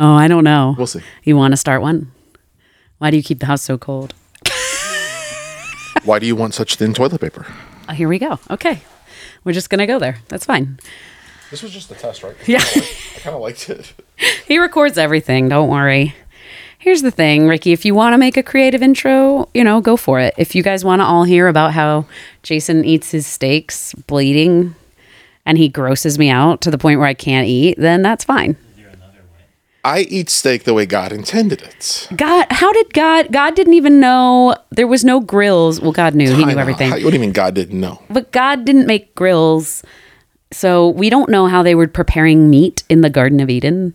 Oh, I don't know. We'll see. You want to start one? Why do you keep the house so cold? Why do you want such thin toilet paper? Oh, here we go. Okay. We're just going to go there. That's fine. This was just a test, right? Yeah. I kind of liked it. He records everything. Don't worry. Here's the thing, Ricky. If you want to make a creative intro, you know, go for it. If you guys want to all hear about how Jason eats his steaks bleeding and he grosses me out to the point where I can't eat, then that's fine. I eat steak the way God intended it. God, how did God? God didn't even know there was no grills. Well, God knew. He knew everything. How- what do you mean God didn't know? But God didn't make grills. So we don't know how they were preparing meat in the Garden of Eden.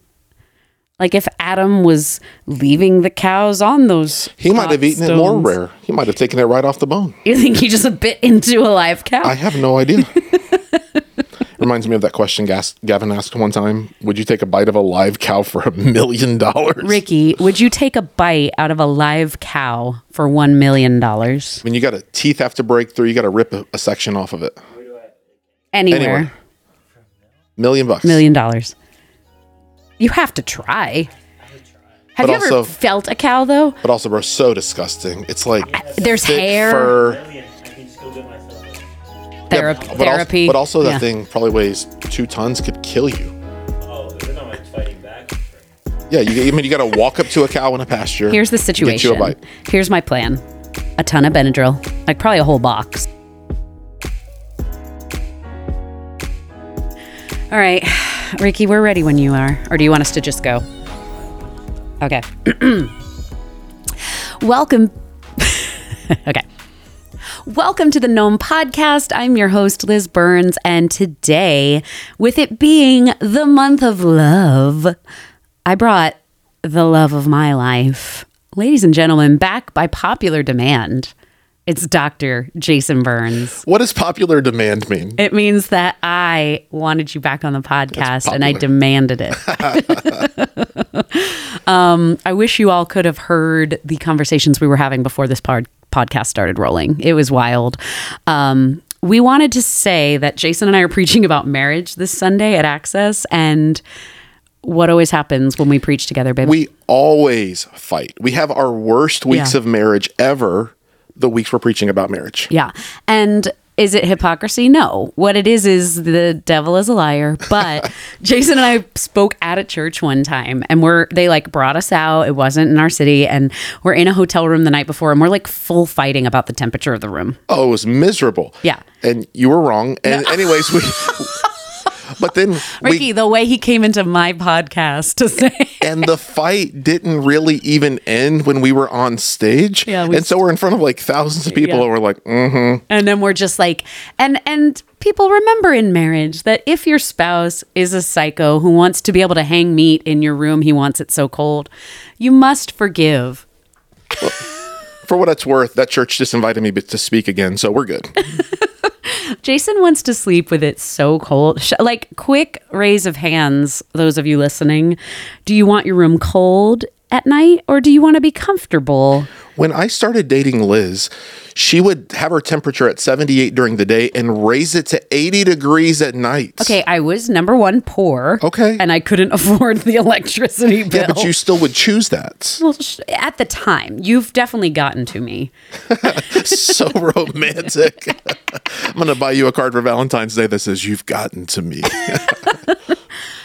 Like if Adam was leaving the cows on those. He might have eaten it more rare. He might have taken it right off the bone. You think he just bit into a live cow? I have no idea. Reminds me of that question Gas- Gavin asked one time. Would you take a bite of a live cow for a million dollars? Ricky, would you take a bite out of a live cow for $1 million? When you got a teeth have to break through, you got to rip a, a section off of it. Anywhere. Anywhere. Million bucks. Million dollars. You have to try. Have But you ever felt a cow though? But also, bro, so disgusting. It's like There's thick hair, fur. Yeah, but therapy. Also, but also, that Yeah. thing probably weighs two tons. Could kill you. Oh, then I'm like fighting back. Yeah, you, I mean, you got to walk up to a cow in a pasture. Here's the Get situation. you a bite. Here's my plan. A ton of Benadryl, like probably a whole box. All right, Ricky, we're ready when you are. Or do you want us to just go? Okay. Welcome. okay. Welcome to the Known Podcast. I'm your host, Liz Burns, and today, with it being the month of love, I brought the love of my life. Ladies and gentlemen, back by popular demand, it's Dr. Jason Burns. What does popular demand mean? It means that I wanted you back on the podcast and I demanded it. um, I wish you all could have heard the conversations we were having before this pod- podcast started rolling. It was wild. Um, we wanted to say that Jason and I are preaching about marriage this Sunday at Access and what always happens when we preach together, baby. We always fight. We have our worst weeks Yeah. of marriage ever. The weeks we're preaching about marriage. Yeah. And is it hypocrisy? No. What it is is the devil is a liar. But Jason and I spoke at a church one time and we're they like brought us out. It wasn't in our city and we're in a hotel room the night before and we're like full fighting about the temperature of the room. Oh, it was miserable. Yeah. And you were wrong. And anyways, we. but then Ricky, we the way he came into my podcast to say and the fight didn't really even end when we were on stage. Yeah, we and so we're in front of like thousands of people, Yeah. and we're like, mm-hmm. and then we're just like and and people remember in marriage that if your spouse is a psycho who wants to be able to hang meat in your room, he wants it so cold, you must forgive. For what it's worth, that church just invited me to speak again, so we're good. Jason wants to sleep with it so cold. Like, quick raise of hands, those of you listening. Do you want your room cold at night or do you want to be comfortable? When I started dating Liz, she would have her temperature at 78 during the day and raise it to 80 degrees at night. Okay, I was number one poor. Okay. And I couldn't afford the electricity bill. Yeah, but you still would choose that. Well, sh- at the time, you've definitely gotten to me. so romantic. I'm going to buy you a card for Valentine's Day that says, You've gotten to me.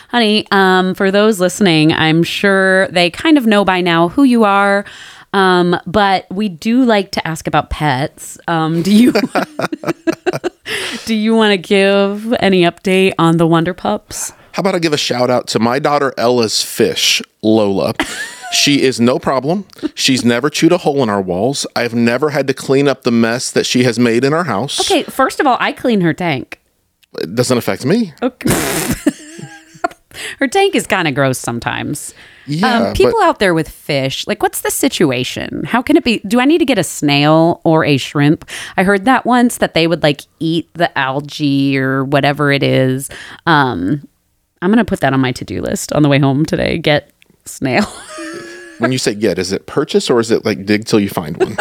Honey, um, for those listening, I'm sure they kind of know by now who you are. Um, but we do like to ask about pets. Um, do you do you want to give any update on the Wonder Pups? How about I give a shout out to my daughter Ella's fish, Lola? She is no problem. She's never chewed a hole in our walls. I've never had to clean up the mess that she has made in our house. Okay, first of all, I clean her tank. It doesn't affect me. Her tank is kind of gross sometimes. Yeah, um, people but- out there with fish, like, what's the situation? How can it be? Do I need to get a snail or a shrimp? I heard that once that they would like eat the algae or whatever it is. Um, I'm gonna put that on my to do list on the way home today. Get snail. When you say get, is it purchase or is it like dig till you find one?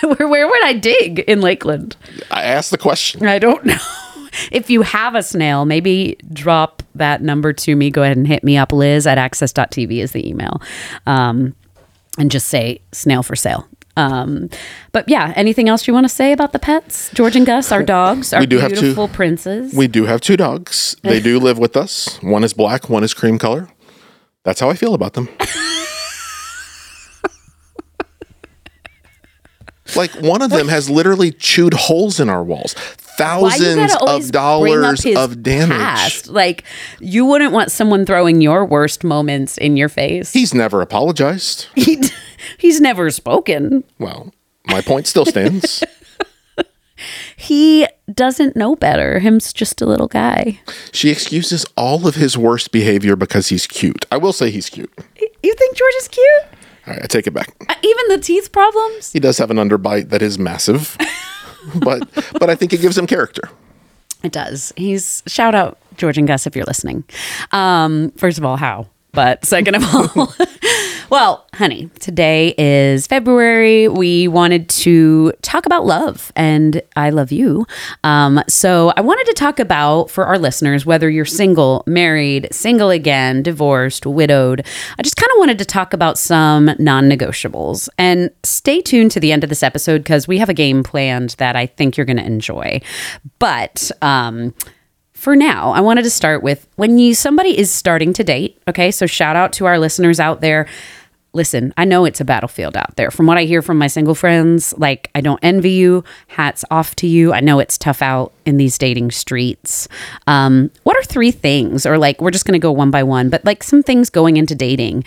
where, where would I dig in Lakeland? I asked the question. I don't know. if you have a snail, maybe drop that number to me. Go ahead and hit me up. Liz at access.tv is the email. Um, and just say snail for sale. Um, but yeah, anything else you want to say about the pets? George and Gus, our dogs, our We do have two- beautiful princes. We do have two dogs. They do live with us. One is black, one is cream color. That's how I feel about them. like one of them has literally chewed holes in our walls. Thousands of dollars of damage. past? Like you wouldn't want someone throwing your worst moments in your face. He's never apologized. He, he's never spoken. Well, my point still stands. He doesn't know better. Him's just a little guy. She excuses all of his worst behavior because he's cute. I will say he's cute. You think George is cute? All right, I take it back. Uh, Even the teeth problems? He does have an underbite that is massive, but but I think it gives him character. It does. He's shout out George and Gus if you're listening. Um, first of all, how? But second of all, well, honey, today is February. We wanted to talk about love, and I love you. Um, so I wanted to talk about for our listeners, whether you're single, married, single again, divorced, widowed. I just kind of wanted to talk about some non-negotiables. And stay tuned to the end of this episode because we have a game planned that I think you're going to enjoy. But um, for now, I wanted to start with when you somebody is starting to date. Okay, so shout out to our listeners out there. Listen, I know it's a battlefield out there. From what I hear from my single friends, like I don't envy you. Hats off to you. I know it's tough out in these dating streets. Um, what are three things, or like we're just going to go one by one, but like some things going into dating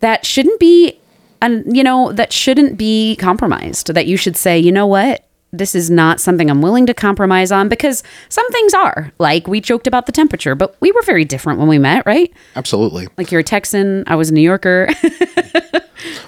that shouldn't be, and you know, that shouldn't be compromised. That you should say, you know what, this is not something I'm willing to compromise on because some things are. Like we joked about the temperature, but we were very different when we met, right? Absolutely. Like you're a Texan, I was a New Yorker.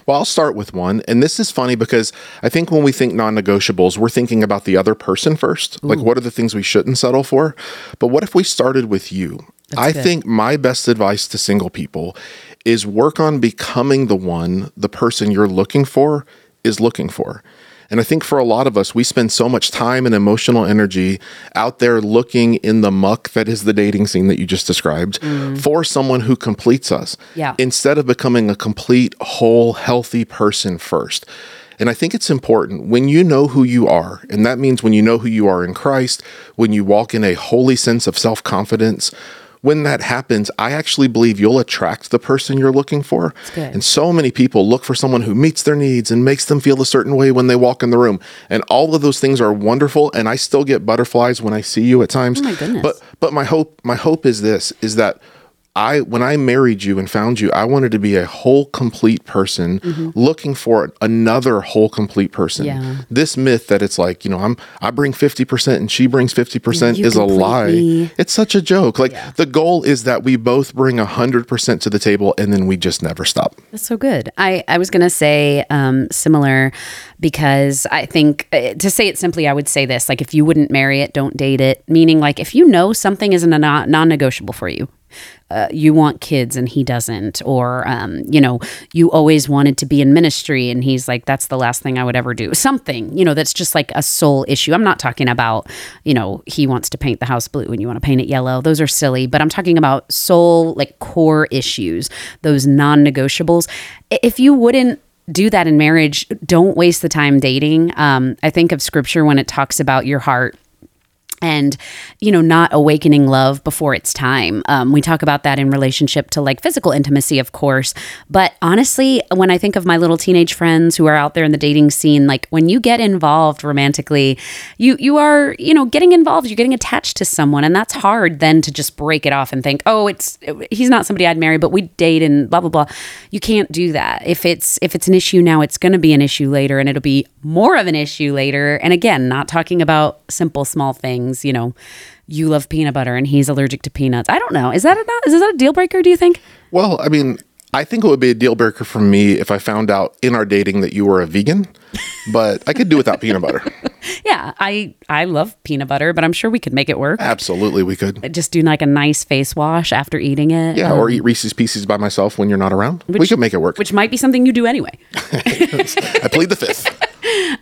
Well, I'll start with one. And this is funny because I think when we think non negotiables, we're thinking about the other person first. Like, what are the things we shouldn't settle for? But what if we started with you? I good. think my best advice to single people is work on becoming the one the person you're looking for is looking for. And I think for a lot of us, we spend so much time and emotional energy out there looking in the muck that is the dating scene that you just described mm. for someone who completes us Yeah. instead of becoming a complete, whole, healthy person first. And I think it's important when you know who you are, and that means when you know who you are in Christ, when you walk in a holy sense of self confidence. When that happens, I actually believe you'll attract the person you're looking for. And so many people look for someone who meets their needs and makes them feel a certain way when they walk in the room. And all of those things are wonderful. And I still get butterflies when I see you at times. Oh my goodness. But but my hope my hope is this is that I when I married you and found you, I wanted to be a whole complete person looking for another whole complete person. Yeah. This myth that it's like, you know, I'm I bring 50% and she brings 50% You is a lie. me. It's such a joke. Like the goal is that we both bring 100% to the table and then we just never stop. That's so good. I, I was going to say um, similar because I think uh, to say it simply, I would say this like, if you wouldn't marry it, don't date it. Meaning, like, if you know something isn't a non negotiable for you, uh, you want kids and he doesn't, or, um, you know, you always wanted to be in ministry and he's like, that's the last thing I would ever do. Something, you know, that's just like a soul issue. I'm not talking about, you know, he wants to paint the house blue and you want to paint it yellow. Those are silly, but I'm talking about soul, like core issues, those non negotiables. If you wouldn't, do that in marriage. Don't waste the time dating. Um, I think of scripture when it talks about your heart and you know not awakening love before it's time. Um, we talk about that in relationship to like physical intimacy of course. But honestly when i think of my little teenage friends who are out there in the dating scene like when you get involved romantically you you are you know getting involved. You're getting attached to someone and that's hard then to just break it off and think oh it's he's not somebody i'd marry but we date and blah blah blah. You can't do that. If it's if it's an issue now it's going to be an issue later and it'll be more of an issue later. And again not talking about simple small things you know you love peanut butter and he's allergic to peanuts i don't know is that a, is that a deal breaker do you think Well, I mean, I think it would be a deal breaker for me if I found out in our dating that you were a vegan, but I could do without peanut butter. yeah i i love peanut butter but i'm sure we could make it work Absolutely, we could. just do like a nice face wash after eating it Yeah, um, or eat Reese's Pieces by myself when you're not around. we could make it work. which might be something you do anyway I plead the fifth.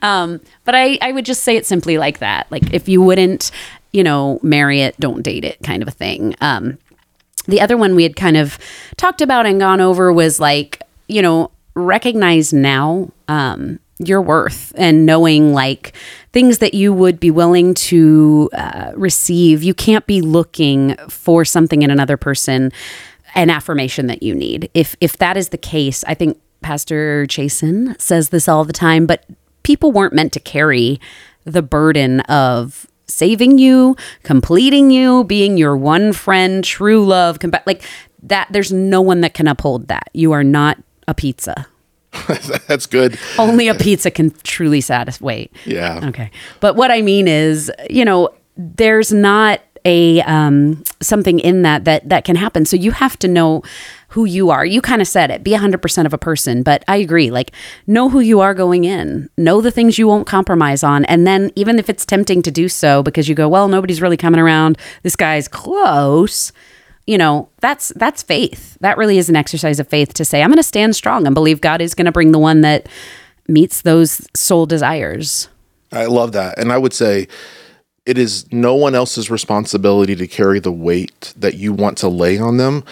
But I, I would just say it simply like that. Like if you wouldn't you know, marry it, don't date it kind of a thing. Um, the other one we had kind of talked about and gone over was like, you know, recognize now um, your worth and knowing like things that you would be willing to uh, receive. You can't be looking for something in another person, an affirmation that you need. If if that is the case, I think Pastor Jason says this all the time, but people weren't meant to carry the burden of saving you, completing you, being your one friend, true love, compa- like that. There's no one that can uphold that. You are not a pizza. That's good. Only a pizza can truly satisfy. Wait. Yeah. Okay. But what I mean is, you know, there's not a um, something in that that that can happen. So you have to know who you are. You kind of said it. Be 100% of a person, but I agree. Like know who you are going in. Know the things you won't compromise on and then even if it's tempting to do so because you go, "Well, nobody's really coming around. This guy's close." You know, that's that's faith. That really is an exercise of faith to say, "I'm going to stand strong and believe God is going to bring the one that meets those soul desires." I love that. And I would say it is no one else's responsibility to carry the weight that you want to lay on them.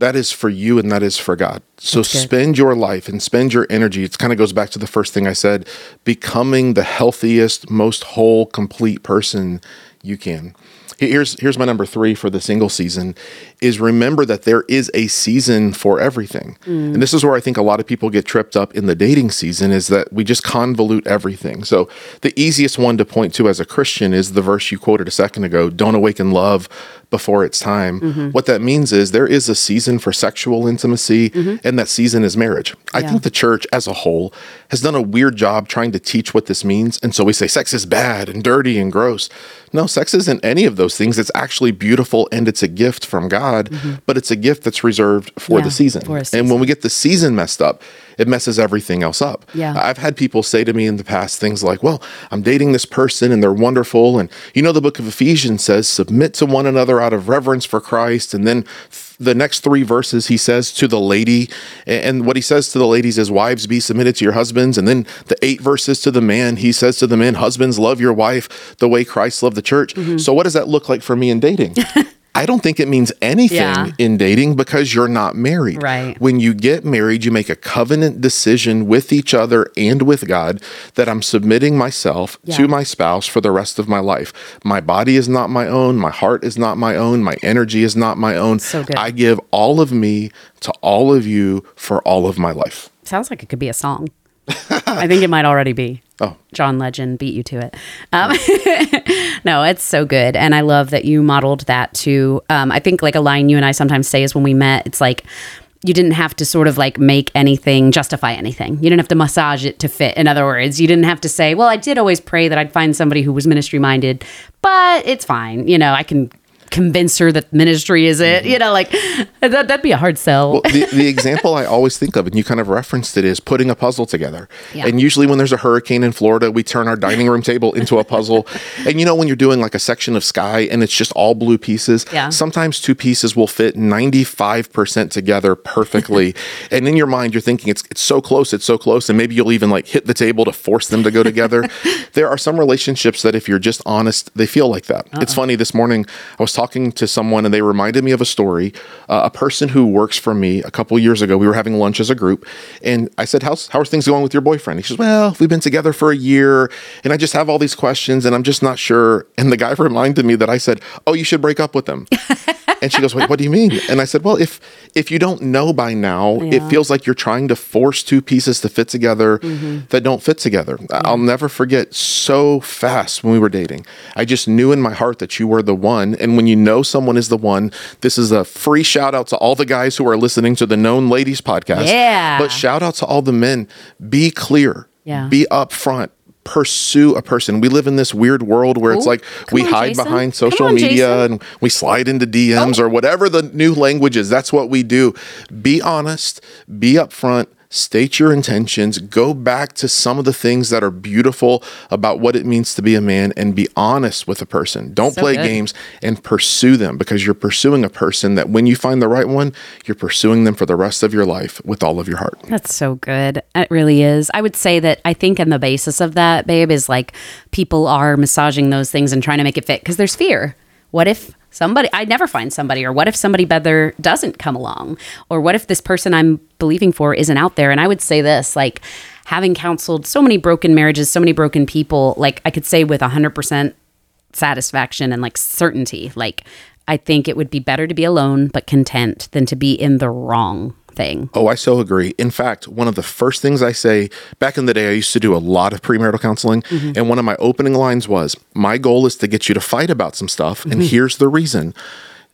That is for you and that is for God. So spend your life and spend your energy. It kind of goes back to the first thing I said becoming the healthiest, most whole, complete person you can. Here's here's my number 3 for the single season is remember that there is a season for everything. Mm. And this is where I think a lot of people get tripped up in the dating season is that we just convolute everything. So the easiest one to point to as a Christian is the verse you quoted a second ago, don't awaken love before it's time. Mm-hmm. What that means is there is a season for sexual intimacy mm-hmm. and that season is marriage. I think the church as a whole has done a weird job trying to teach what this means. And so we say sex is bad and dirty and gross. No, sex isn't any of those things. It's actually beautiful and it's a gift from God, but it's a gift that's reserved for Yeah, the season. for a And when we get the season messed up, it messes everything else up. Yeah. I've had people say to me in the past things like, well, I'm dating this person and they're wonderful. And you know, the book of Ephesians says, submit to one another out of reverence for Christ. And then th- the next three verses, he says to the lady, and what he says to the ladies is, wives, be submitted to your husbands. And then the eight verses to the man, he says to the men, husbands, love your wife the way Christ loved the church. Mm-hmm. So, what does that look like for me in dating? I don't think it means anything Yeah. in dating because you're not married. Right. When you get married, you make a covenant decision with each other and with God that I'm submitting myself Yeah. to my spouse for the rest of my life. My body is not my own. My heart is not my own. My energy is not my own. So good. I give all of me to all of you for all of my life. Sounds like it could be a song. I think it might already be. Oh. John Legend beat you to it. Um, no, it's so good. And I love that you modeled that too. Um, I think like a line you and I sometimes say is when we met, it's like, you didn't have to sort of like make anything justify anything. You didn't have to massage it to fit. In other words, you didn't have to say, well, I did always pray that I'd find somebody who was ministry minded, but it's fine. You know, I can convince her that ministry is it. Mm-hmm. You know, like that, that'd be a hard sell. Well, the, the example I always think of, and you kind of referenced it, is putting a puzzle together. Yeah. And usually, when there's a hurricane in Florida, we turn our dining room table into a puzzle. and you know, when you're doing like a section of sky and it's just all blue pieces, Yeah. sometimes two pieces will fit 95% together perfectly. and in your mind, you're thinking it's it's so close, it's so close, and maybe you'll even like hit the table to force them to go together. there are some relationships that, if you're just honest, they feel like that. It's uh-uh. funny. This morning, I was talking to someone, and they reminded me of a story. Uh, a person who works for me a couple years ago. We were having lunch as a group, and I said, "How's how are things going with your boyfriend?" He says, "Well, we've been together for a year, and I just have all these questions, and I'm just not sure." And the guy reminded me that I said, "Oh, you should break up with him." And she goes, "Wait, what do you mean?" And I said, "Well, if if you don't know by now, it feels like you're trying to force two pieces to fit together mm-hmm. that don't fit together." I'll never forget so fast when we were dating. I just knew in my heart that you were the one, and when you know someone is the one, this is a free shout out to all the guys who are listening to the Known Ladies podcast. Yeah. But shout out to all the men. Be clear. Yeah. Be upfront. Pursue a person. We live in this weird world where it's like we on, hide Jason. behind social on, media Jason. Oh. and we slide into DMs oh. or whatever the new language is. That's what we do. Be honest, be upfront, state your intentions, go back to some of the things that are beautiful about what it means to be a man and be honest with a person. Don't So play good. games and pursue them because you're pursuing a person that when you find the right one, you're pursuing them for the rest of your life with all of your heart. That's so good. It really is. I would say that I think in the basis of that, babe, is like people are massaging those things and trying to make it fit because there's fear. What if somebody, I'd never find somebody, or what if somebody better doesn't come along? Or what if this person I'm believing for isn't out there? And I would say this like, having counseled so many broken marriages, so many broken people, like I could say with 100% satisfaction and like certainty, like, I think it would be better to be alone but content than to be in the wrong thing. Oh, I so agree. In fact, one of the first things I say back in the day, I used to do a lot of premarital counseling. Mm-hmm. And one of my opening lines was, My goal is to get you to fight about some stuff. And mm-hmm. here's the reason.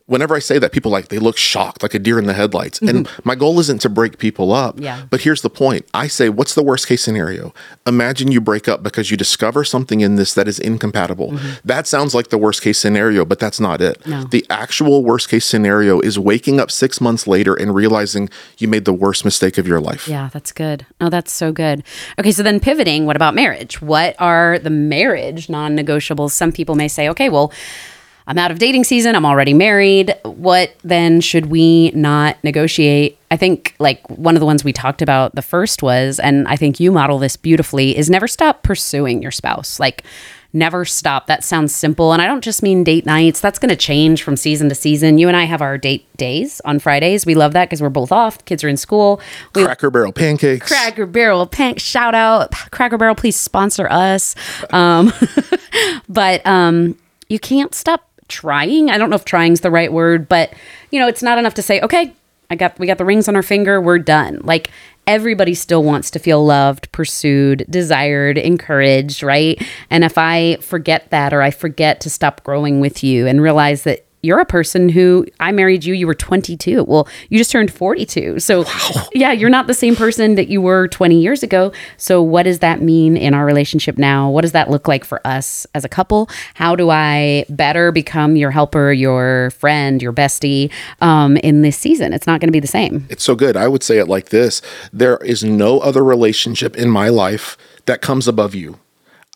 Whenever I say that, people like they look shocked, like a deer in the headlights. And mm-hmm. my goal isn't to break people up. Yeah. But here's the point. I say, what's the worst case scenario? Imagine you break up because you discover something in this that is incompatible. Mm-hmm. That sounds like the worst case scenario, but that's not it. No. The actual worst case scenario is waking up six months later and realizing you made the worst mistake of your life. Yeah, that's good. Oh, that's so good. Okay, so then pivoting, what about marriage? What are the marriage non negotiables? Some people may say, okay, well, I'm out of dating season. I'm already married. What then should we not negotiate? I think, like, one of the ones we talked about, the first was, and I think you model this beautifully, is never stop pursuing your spouse. Like, never stop. That sounds simple. And I don't just mean date nights. That's going to change from season to season. You and I have our date days on Fridays. We love that because we're both off. Kids are in school. We Cracker Barrel pancakes. Cracker Barrel, Pank, shout out Cracker Barrel, please sponsor us. Um, but um, you can't stop trying. I don't know if trying's the right word, but you know, it's not enough to say, okay, I got we got the rings on our finger, we're done. Like everybody still wants to feel loved, pursued, desired, encouraged, right? And if I forget that or I forget to stop growing with you and realize that you're a person who I married you, you were 22. Well, you just turned 42. So, yeah, you're not the same person that you were 20 years ago. So, what does that mean in our relationship now? What does that look like for us as a couple? How do I better become your helper, your friend, your bestie um, in this season? It's not going to be the same. It's so good. I would say it like this there is no other relationship in my life that comes above you.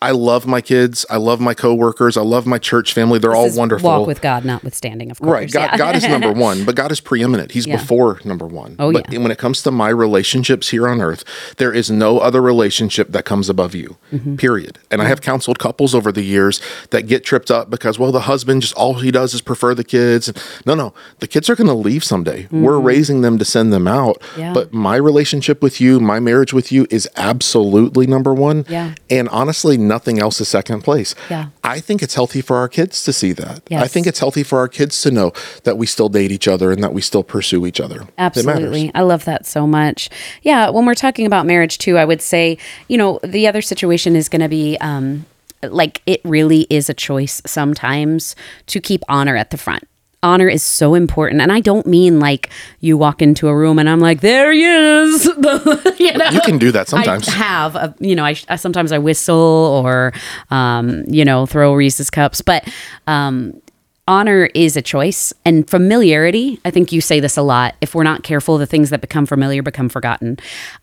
I love my kids. I love my coworkers. I love my church family. They're all This is wonderful. Walk with God, notwithstanding, of course. Right. God, Yeah. God is number one, but God is preeminent. He's Yeah. before number one. Oh, but yeah. when it comes to my relationships here on earth, there is no other relationship that comes above you, Mm-hmm. period. And I have counseled couples over the years that get tripped up because, well, the husband just all he does is prefer the kids. No, no, the kids are going to leave someday. We're raising them to send them out. Mm-hmm. Yeah. But my relationship with you, my marriage with you is absolutely number one. Yeah. And honestly, nothing else is second place. Yeah. I think it's healthy for our kids to see that. I think it's healthy for our kids to know that we still date each other and that we still pursue each other. Absolutely. I love that so much. Yeah. When we're talking about marriage, too, I would say, you know, the other situation is going to be, um, like, it really is a choice sometimes to keep honor at the front. Honor is so important. And I don't mean like you walk into a room and I'm like, there he is. you know? You can do that sometimes. I have, a, you know, I, I sometimes I whistle or, um, you know, throw Reese's cups, but um, honor is a choice and familiarity. I think you say this a lot. If we're not careful, the things that become familiar become forgotten.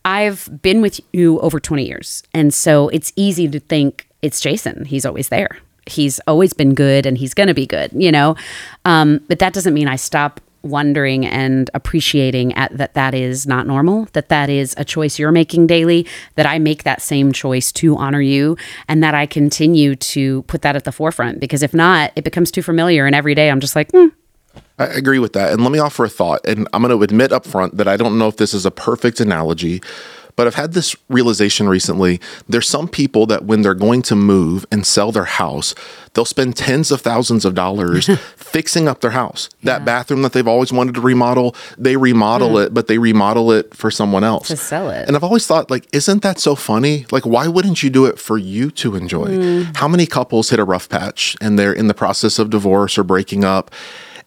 I've been with you over 20 years. And so it's easy to think it's Jason. He's always there. He's always been good and he's going to be good, you know? Um, but that doesn't mean I stop wondering and appreciating at that that is not normal that that is a choice you're making daily that i make that same choice to honor you and that i continue to put that at the forefront because if not it becomes too familiar and every day i'm just like hmm, I agree with that. And let me offer a thought. And I'm going to admit up front that I don't know if this is a perfect analogy, but I've had this realization recently. There's some people that when they're going to move and sell their house, they'll spend tens of thousands of dollars fixing up their house. That bathroom that they've always wanted to remodel, they remodel it, but they remodel it for someone else. Hmm. To sell it. And I've always thought, like, isn't that so funny? Like, why wouldn't you do it for you to enjoy? Hmm. How many couples hit a rough patch and they're in the process of divorce or breaking up?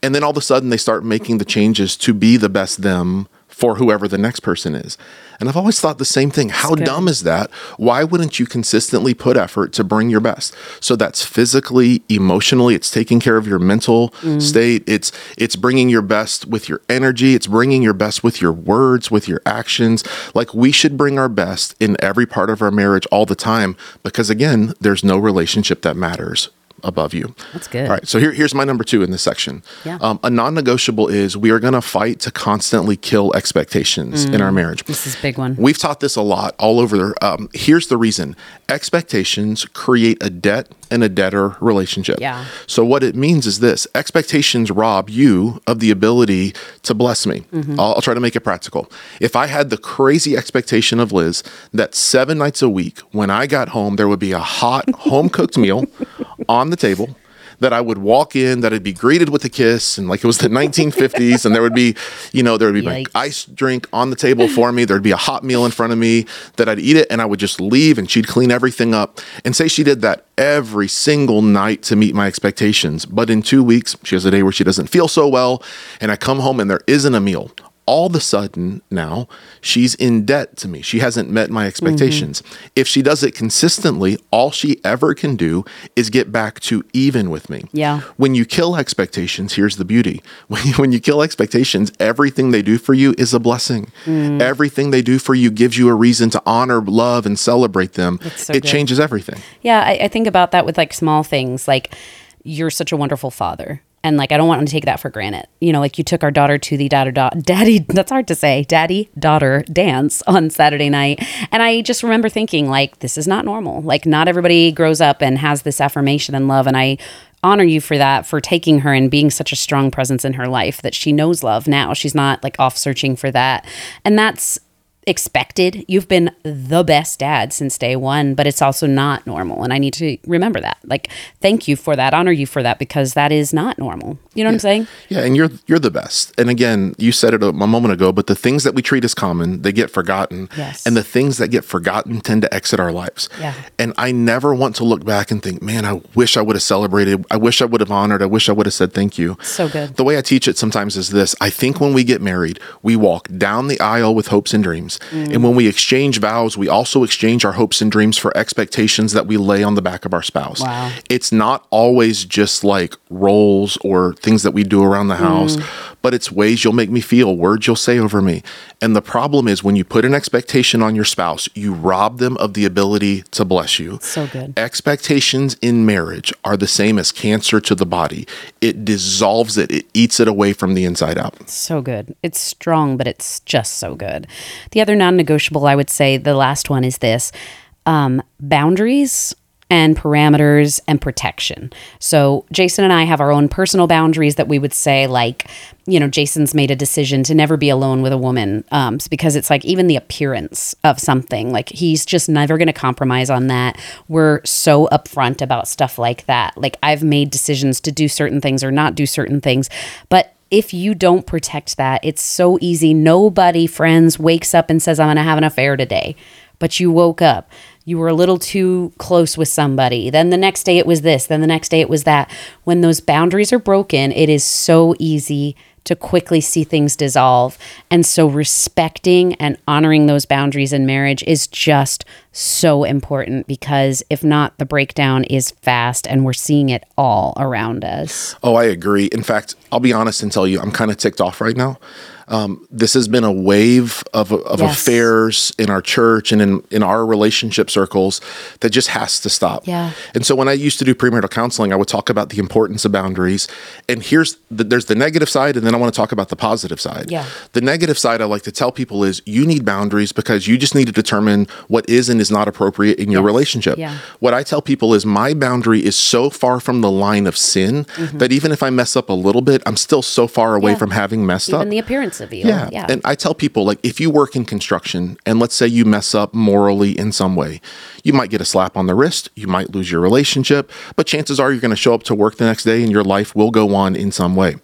And then all of a sudden they start making the changes to be the best them for whoever the next person is. And I've always thought the same thing. How dumb is that? Why wouldn't you consistently put effort to bring your best? So that's physically, emotionally, it's taking care of your mental mm. state. It's it's bringing your best with your energy, it's bringing your best with your words, with your actions. Like we should bring our best in every part of our marriage all the time because again, there's no relationship that matters above you. That's good. All right. So here, here's my number two in this section. Yeah. Um, a non-negotiable is we are going to fight to constantly kill expectations in our marriage. This is a big one. We've taught this a lot all over. Um, here's the reason: expectations create a debt and a debtor relationship. Yeah. So what it means is this: expectations rob you of the ability to bless me. Mm-hmm. I'll, I'll try to make it practical. If I had the crazy expectation of Liz that seven nights a week, when I got home, there would be a hot home cooked meal on the table. That I would walk in, that I'd be greeted with a kiss, and like it was the 1950s, and there would be, you know, there would be my Yikes. ice drink on the table for me. There'd be a hot meal in front of me that I'd eat it and I would just leave and she'd clean everything up. And say she did that every single night to meet my expectations. But in two weeks, she has a day where she doesn't feel so well. And I come home and there isn't a meal. All of a sudden now she's in debt to me. She hasn't met my expectations. If she does it consistently, all she ever can do is get back to even with me. Yeah. When you kill expectations, here's the beauty. When you, when you kill expectations, everything they do for you is a blessing. Mm. Everything they do for you gives you a reason to honor, love, and celebrate them. so it good. changes everything. Yeah, I, I think about that with like small things, like you're such a wonderful father. And like I don't want to take that for granted. You know, like you took our daughter to the daughter da- daddy that's hard to say, daddy daughter dance on Saturday night. And I just remember thinking like this is not normal. Like not everybody grows up and has this affirmation and love and I honor you for that for taking her and being such a strong presence in her life that she knows love now. She's not like off searching for that. And that's expected. You've been the best dad since day one, but it's also not normal. And I need to remember that. Like, thank you for that, honor you for that, because that is not normal. You know what I'm saying? Yeah, and you're you're the best. And again, you said it a, a moment ago, but the things that we treat as common, they get forgotten. Yes. And the things that get forgotten tend to exit our lives. Yeah. And I never want to look back and think, man, I wish I would have celebrated. I wish I would have honored. I wish I would have said thank you. So good. The way I teach it sometimes is this I think when we get married, we walk down the aisle with hopes and dreams. Mm. And when we exchange vows, we also exchange our hopes and dreams for expectations that we lay on the back of our spouse. Wow. It's not always just like roles or things that we do around the house, Mm. But it's ways you'll make me feel, words you'll say over me. And the problem is when you put an expectation on your spouse, you rob them of the ability to bless you. So good. Expectations in marriage are the same as cancer to the body. It dissolves it, it eats it away from the inside out. So good. It's strong, but it's just so good. The other non negotiable, I would say, the last one is this um, boundaries and parameters and protection. So, Jason and I have our own personal boundaries that we would say, like, you know, Jason's made a decision to never be alone with a woman um, because it's like even the appearance of something, like, he's just never going to compromise on that. We're so upfront about stuff like that. Like, I've made decisions to do certain things or not do certain things, but if you don't protect that, it's so easy. Nobody, friends, wakes up and says, I'm going to have an affair today. But you woke up. You were a little too close with somebody. Then the next day it was this. Then the next day it was that. When those boundaries are broken, it is so easy to quickly see things dissolve. And so respecting and honoring those boundaries in marriage is just so important because if not, the breakdown is fast and we're seeing it all around us. Oh, I agree. In fact, I'll be honest and tell you, I'm kind of ticked off right now. Um, this has been a wave of, of Yes. affairs in our church and in, in our relationship circles that just has to stop. Yeah. And so when I used to do premarital counseling, I would talk about the importance of boundaries. And here's the, there's the negative side, and then I want to talk about the positive side. Yeah. The negative side I like to tell people is you need boundaries because you just need to determine what is and is not appropriate in your Yes. relationship. Yeah. What I tell people is my boundary is so far from the line of sin that even if I mess up a little bit, I'm still so far away Mm-hmm. Yeah. from having messed Even up. the appearance of you. Yeah. Yeah. And I tell people, like, if you work in construction and let's say you mess up morally in some way, you might get a slap on the wrist, you might lose your relationship, but chances are you're going to show up to work the next day and your life will go on in some way.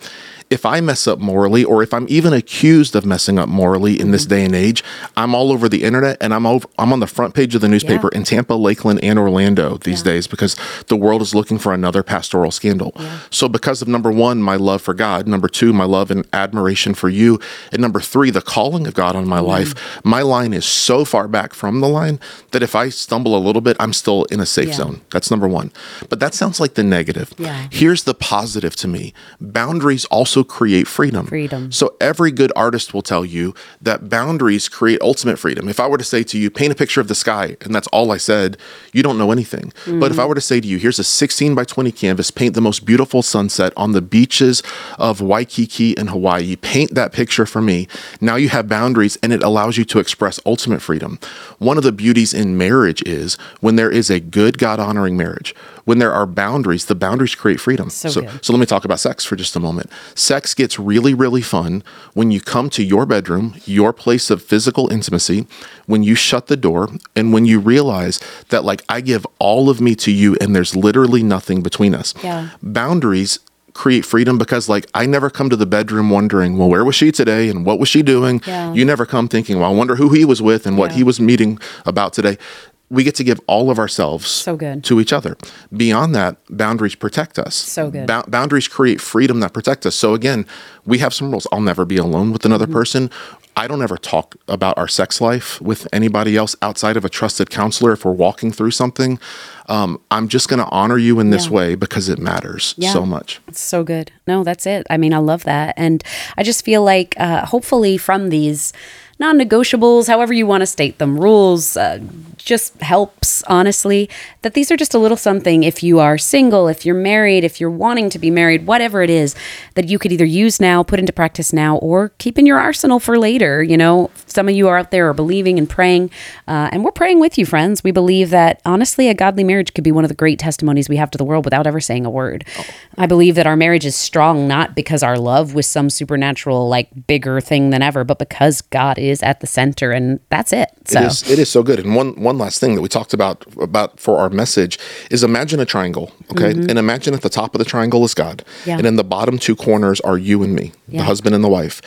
If I mess up morally, or if I'm even accused of messing up morally in this mm-hmm. day and age, I'm all over the internet and I'm over, I'm on the front page of the newspaper in Tampa, Lakeland, and Orlando these days because the world is looking for another pastoral scandal. So, because of number one, my love for God, number two, my love and admiration for you, and number three, the calling of God on my mm-hmm. life, my line is so far back from the line that if I stumble a little bit, I'm still in a safe Yeah. zone. That's number one. But that sounds like the negative. Yeah. Here's the positive to me boundaries also create freedom. Freedom. So every good artist will tell you that boundaries create ultimate freedom. If I were to say to you, paint a picture of the sky, and that's all I said, you don't know anything. But if I mm-hmm. were to say to you, here's a 16 by 20 canvas, paint the most beautiful sunset on the beaches of Waikiki in Hawaii, paint that picture for me. Now you have boundaries and it allows you to express ultimate freedom. One of the beauties in marriage is when there is a good God honoring marriage, when there are boundaries, the boundaries create freedom. So so, so let me talk about sex for just a moment. Sex gets really, really fun when you come to your bedroom, your place of physical intimacy, when you shut the door, and when you realize that, like, I give all of me to you and there's literally nothing between us. Yeah. Boundaries create freedom because like I never come to the bedroom wondering, well, where was she today and what was she doing? Yeah. You never come thinking, well, I wonder who he was with and what Yeah. he was meeting about today. We get to give all of ourselves So good. to each other. Beyond that, boundaries protect us. So good. Bou- boundaries create freedom that protect us. So again, we have some rules. I'll never be alone with another Mm-hmm. person. I don't ever talk about our sex life with anybody else outside of a trusted counselor if we're walking through something. Um, I'm just going to honor you in this Yeah. way because it matters Yeah. so much. It's so good. No, that's it. I mean, I love that. And I just feel like uh, hopefully from these non negotiables, however you want to state them, rules, uh, just helps, honestly, that these are just a little something if you are single, if you're married, if you're wanting to be married, whatever it is, that you could either use now, put into practice now, or keep in your arsenal for later. You know, some of you are out there are believing and praying, uh, and we're praying with you, friends. We believe that honestly, a godly marriage could be one of the great testimonies we have to the world without ever saying a word. I believe that our marriage is strong not because our love was some supernatural, like bigger thing than ever, but because God is at the center, and that's it. So, It is it is so good. And one one last thing that we talked about about for our message is imagine a triangle, okay? And imagine at the top of the triangle is God. Mm-hmm. Yeah. And in the bottom two corners are you and me, Yeah. the husband and the wife.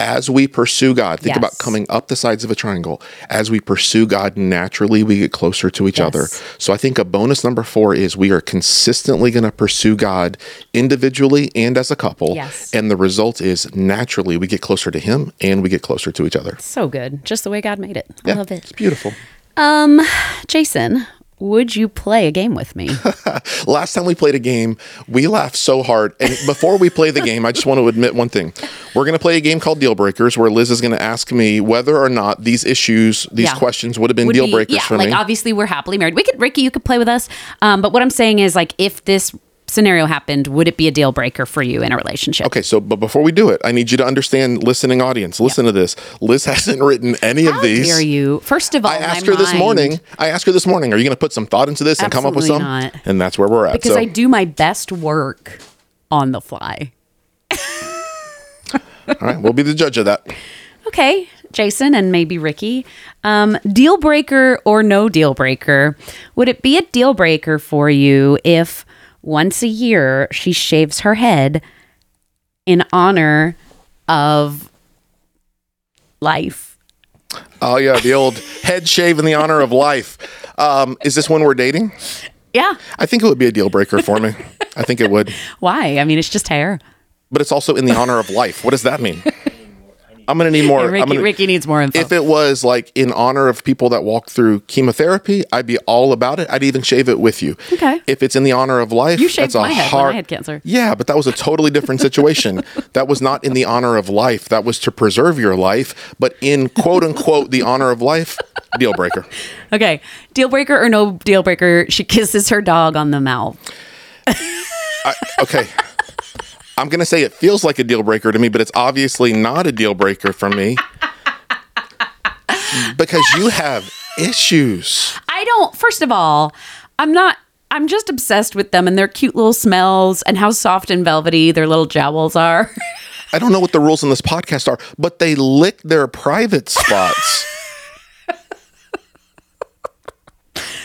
As we pursue God, think about coming up the sides of a triangle. As we pursue God, naturally we get closer to each other. So I think a bonus number 4 is we are consistently going to pursue God individually and as a couple. Yes. And the result is naturally we get closer to him and we get closer to each other. so good. Just the way God made it. I Yeah, love it. It's beautiful. Um, Jason, would you play a game with me? Last time we played a game, we laughed so hard. And before we play the game, I just want to admit one thing. We're going to play a game called Deal Breakers, where Liz is going to ask me whether or not these issues, these Yeah. questions would have been Would deal be- breakers yeah, for like me. Like, obviously we're happily married. We could Ricky, you could play with us. Um, but what I'm saying is like if this scenario happened, would it be a deal breaker for you in a relationship? Okay, so but before we do it, I need you to understand, listening audience, listen to this. Liz hasn't written any How of these. dare you? First of all, I asked her this morning. I asked her this morning, are you going to put some thought into this and come up with some? Not. And that's where we're at. because so, I do my best work on the fly. all right, we'll be the judge of that. Okay, Jason and maybe Ricky. Um, deal breaker or no deal breaker? Would it be a deal breaker for you if once a year she shaves her head in honor of life? Oh yeah, the old head shave in the honor of life. Um, is this when we're dating? Yeah. I think it would be a deal breaker for me. I think it would. Why? I mean, it's just hair. But it's also in the honor of life. What does that mean? I'm gonna need more. Ricky, gonna, Ricky needs more info. if it was like in honor of people that walk through chemotherapy, I'd be all about it. I'd even shave it with you. Okay. If it's in the honor of life, You shaved that's a my head when I had cancer. Yeah, but that was a totally different situation. that was not in the honor of life. That was to preserve your life. But in quote unquote the honor of life, deal breaker. okay, deal breaker or no deal breaker? She kisses her dog on the mouth. I, okay. I'm going to say it feels like a deal breaker to me, but it's obviously not a deal breaker for me because you have issues. I don't. First of all, I'm not. I'm just obsessed with them and their cute little smells and how soft and velvety their little jowls are. I don't know what the rules in this podcast are, but they lick their private spots.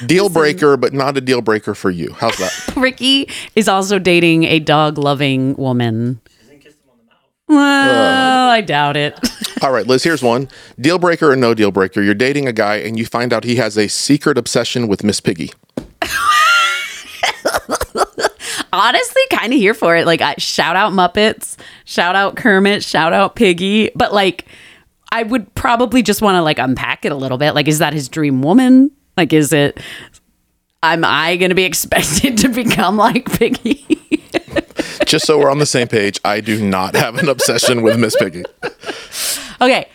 deal breaker, but not a deal breaker for you. How's that? Ricky is also dating a dog loving woman. She doesn't kiss them on the mouth. Oh, I doubt it. All right, Liz, here's one. Deal breaker or no deal breaker? You're dating a guy and you find out he has a secret obsession with Miss Piggy. Honestly, kind of here for it. Like, I, shout out Muppets, shout out Kermit, shout out Piggy. But like, I would probably just want to like unpack it a little bit. Like, is that his dream woman? Like, is it? Am I going to be expected to become like Piggy? Just so we're on the same page, I do not have an obsession with Miss Piggy. Okay.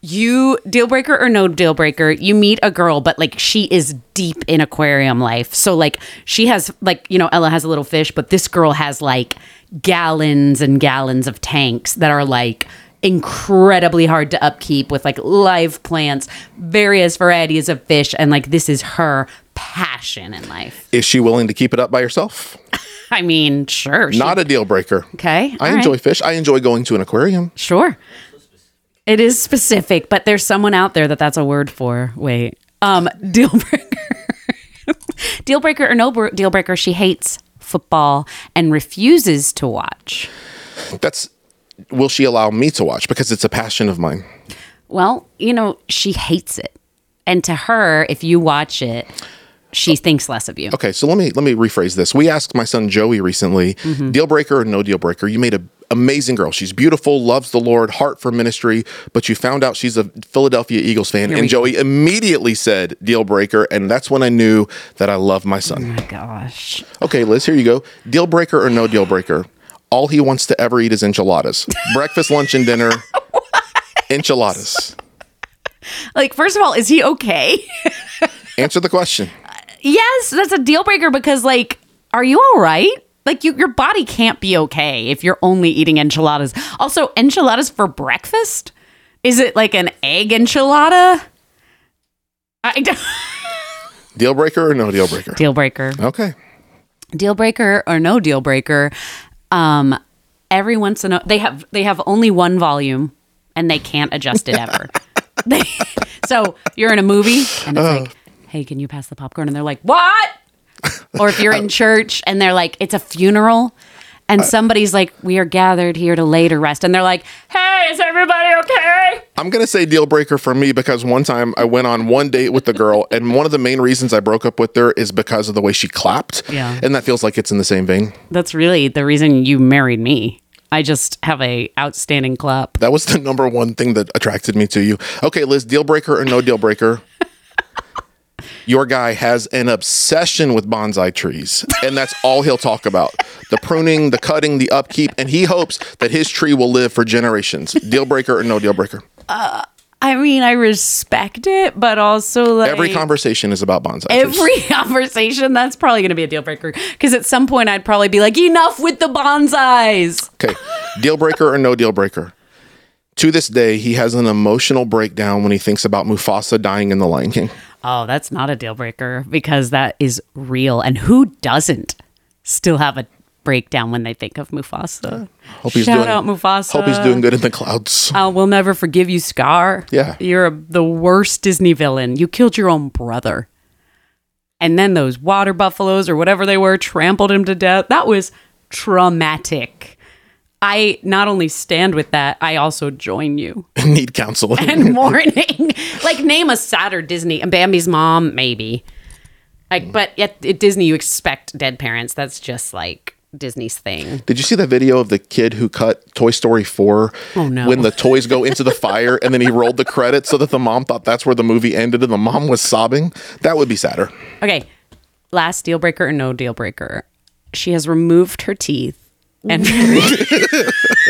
You deal breaker or no deal breaker, you meet a girl, but like she is deep in aquarium life. So like she has like, you know, Ella has a little fish, but this girl has like gallons and gallons of tanks that are like incredibly hard to upkeep with like live plants, various varieties of fish, and like this is her passion in life. Is she willing to keep it up by herself? I mean, sure. she- Not a deal breaker. okay. I enjoy right, fish. I enjoy going to an aquarium. Sure. It is specific, but there's someone out there that that's a word for. Wait. Um, deal breaker. deal breaker or no br- deal breaker, she hates football and refuses to watch. That's will she allow me to watch because it's a passion of mine. Well, you know, she hates it. And to her, if you watch it, she thinks less of you. Okay, so let me let me rephrase this. We asked my son Joey recently, Mm-hmm. deal breaker or no deal breaker. You made an amazing girl. She's beautiful, loves the Lord, heart for ministry, but you found out she's a Philadelphia Eagles fan, and go. Joey immediately said deal breaker, and that's when I knew that I love my son. Oh gosh. Okay, Liz, here you go. Deal breaker or no deal breaker? All he wants to ever eat is enchiladas. Breakfast, lunch, and dinner. Enchiladas. Like, first of all, is he okay? Answer the question. yes, that's a deal breaker because, like, are you all right? Like, you, your body can't be okay if you're only eating enchiladas. Also, enchiladas for breakfast? Is it like an egg enchilada? I don't- Deal breaker or no deal breaker? deal breaker. Okay. deal breaker or no deal breaker um every once in a they have they have only one volume and they can't adjust it ever. They, so you're in a movie and it's like hey can you pass the popcorn? And they're like what? Or if you're in church and they're like it's a funeral and somebody's like we are gathered here to lay to rest and they're like hey is everybody okay I'm gonna say deal breaker for me because one time I went on one date with the girl, and one of the main reasons I broke up with her is because of the way she clapped. Yeah. and that feels like it's in the same vein. that's really the reason you married me i just have a outstanding clap That was the number one thing that attracted me to you. Okay, Liz, deal breaker or no deal breaker? Your guy has an obsession with bonsai trees, and that's all he'll talk about the pruning, the cutting, the upkeep, and he hopes that his tree will live for generations. Deal breaker or no deal breaker? Uh, I mean, I respect it, but also like Every conversation is about bonsai trees. every conversation, that's probably going to be a deal breaker. Because at some point, I'd probably be like, enough with the bonsais. Okay. Deal breaker or no deal breaker? To this day, he has an emotional breakdown when he thinks about Mufasa dying in The Lion King. Oh, that's not a deal breaker because that is real. And who doesn't still have a breakdown when they think of Mufasa? Hope he's Shout doing out Mufasa. Hope he's doing good in the clouds. Uh, we'll never forgive you, Scar. Yeah. You're a, the worst Disney villain. You killed your own brother. And then those water buffaloes or whatever they were trampled him to death. That was traumatic. I not only stand with that, I also join you Need counseling. and warning. like, name a sadder Disney. And Bambi's mom, maybe. Like, mm. but at, at Disney, you expect dead parents. That's just like Disney's thing. Did you see that video of the kid who cut Toy Story 4 Oh, no. when the toys go into the fire and then he rolled the credits so that the mom thought that's where the movie ended and the mom was sobbing? That would be sadder. Okay. Last deal breaker or no deal breaker. She has removed her teeth and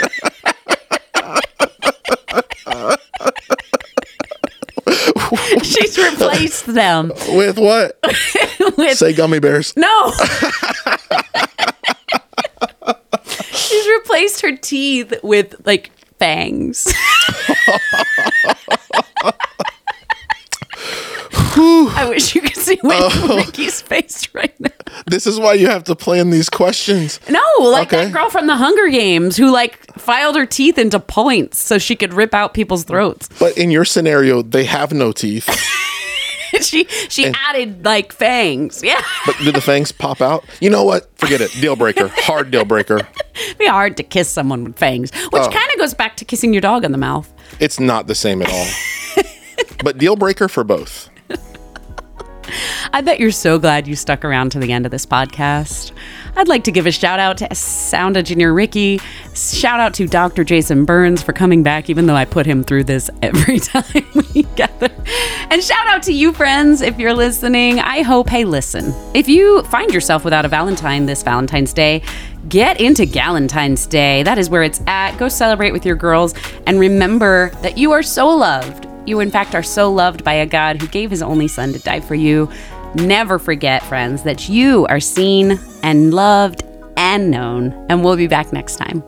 she's replaced them With what? with Say gummy bears. no. she's replaced her teeth with like fangs. I wish you could see oh. Ricky's face right now. This is why you have to plan these questions. No, like Okay. that girl from the Hunger Games who like filed her teeth into points so she could rip out people's throats. But in your scenario, they have no teeth. she she added like fangs. Yeah. But do the fangs pop out? You know what? Forget it. Deal breaker. Hard deal breaker. It'd be hard to kiss someone with fangs, which Oh. kind of goes back to kissing your dog in the mouth. It's not the same at all. but deal breaker for both. I bet you're so glad you stuck around to the end of this podcast. I'd like to give a shout out to sound engineer Ricky. Shout out to Dr. Jason Burns for coming back, even though I put him through this every time we gather. And shout out to you, friends, if you're listening. I hope, hey, listen, if you find yourself without a Valentine this Valentine's Day, get into Galentine's Day. That is where it's at. Go celebrate with your girls and remember that you are so loved. You, in fact, are so loved by a God who gave his only son to die for you. Never forget, friends, that you are seen and loved and known. And we'll be back next time.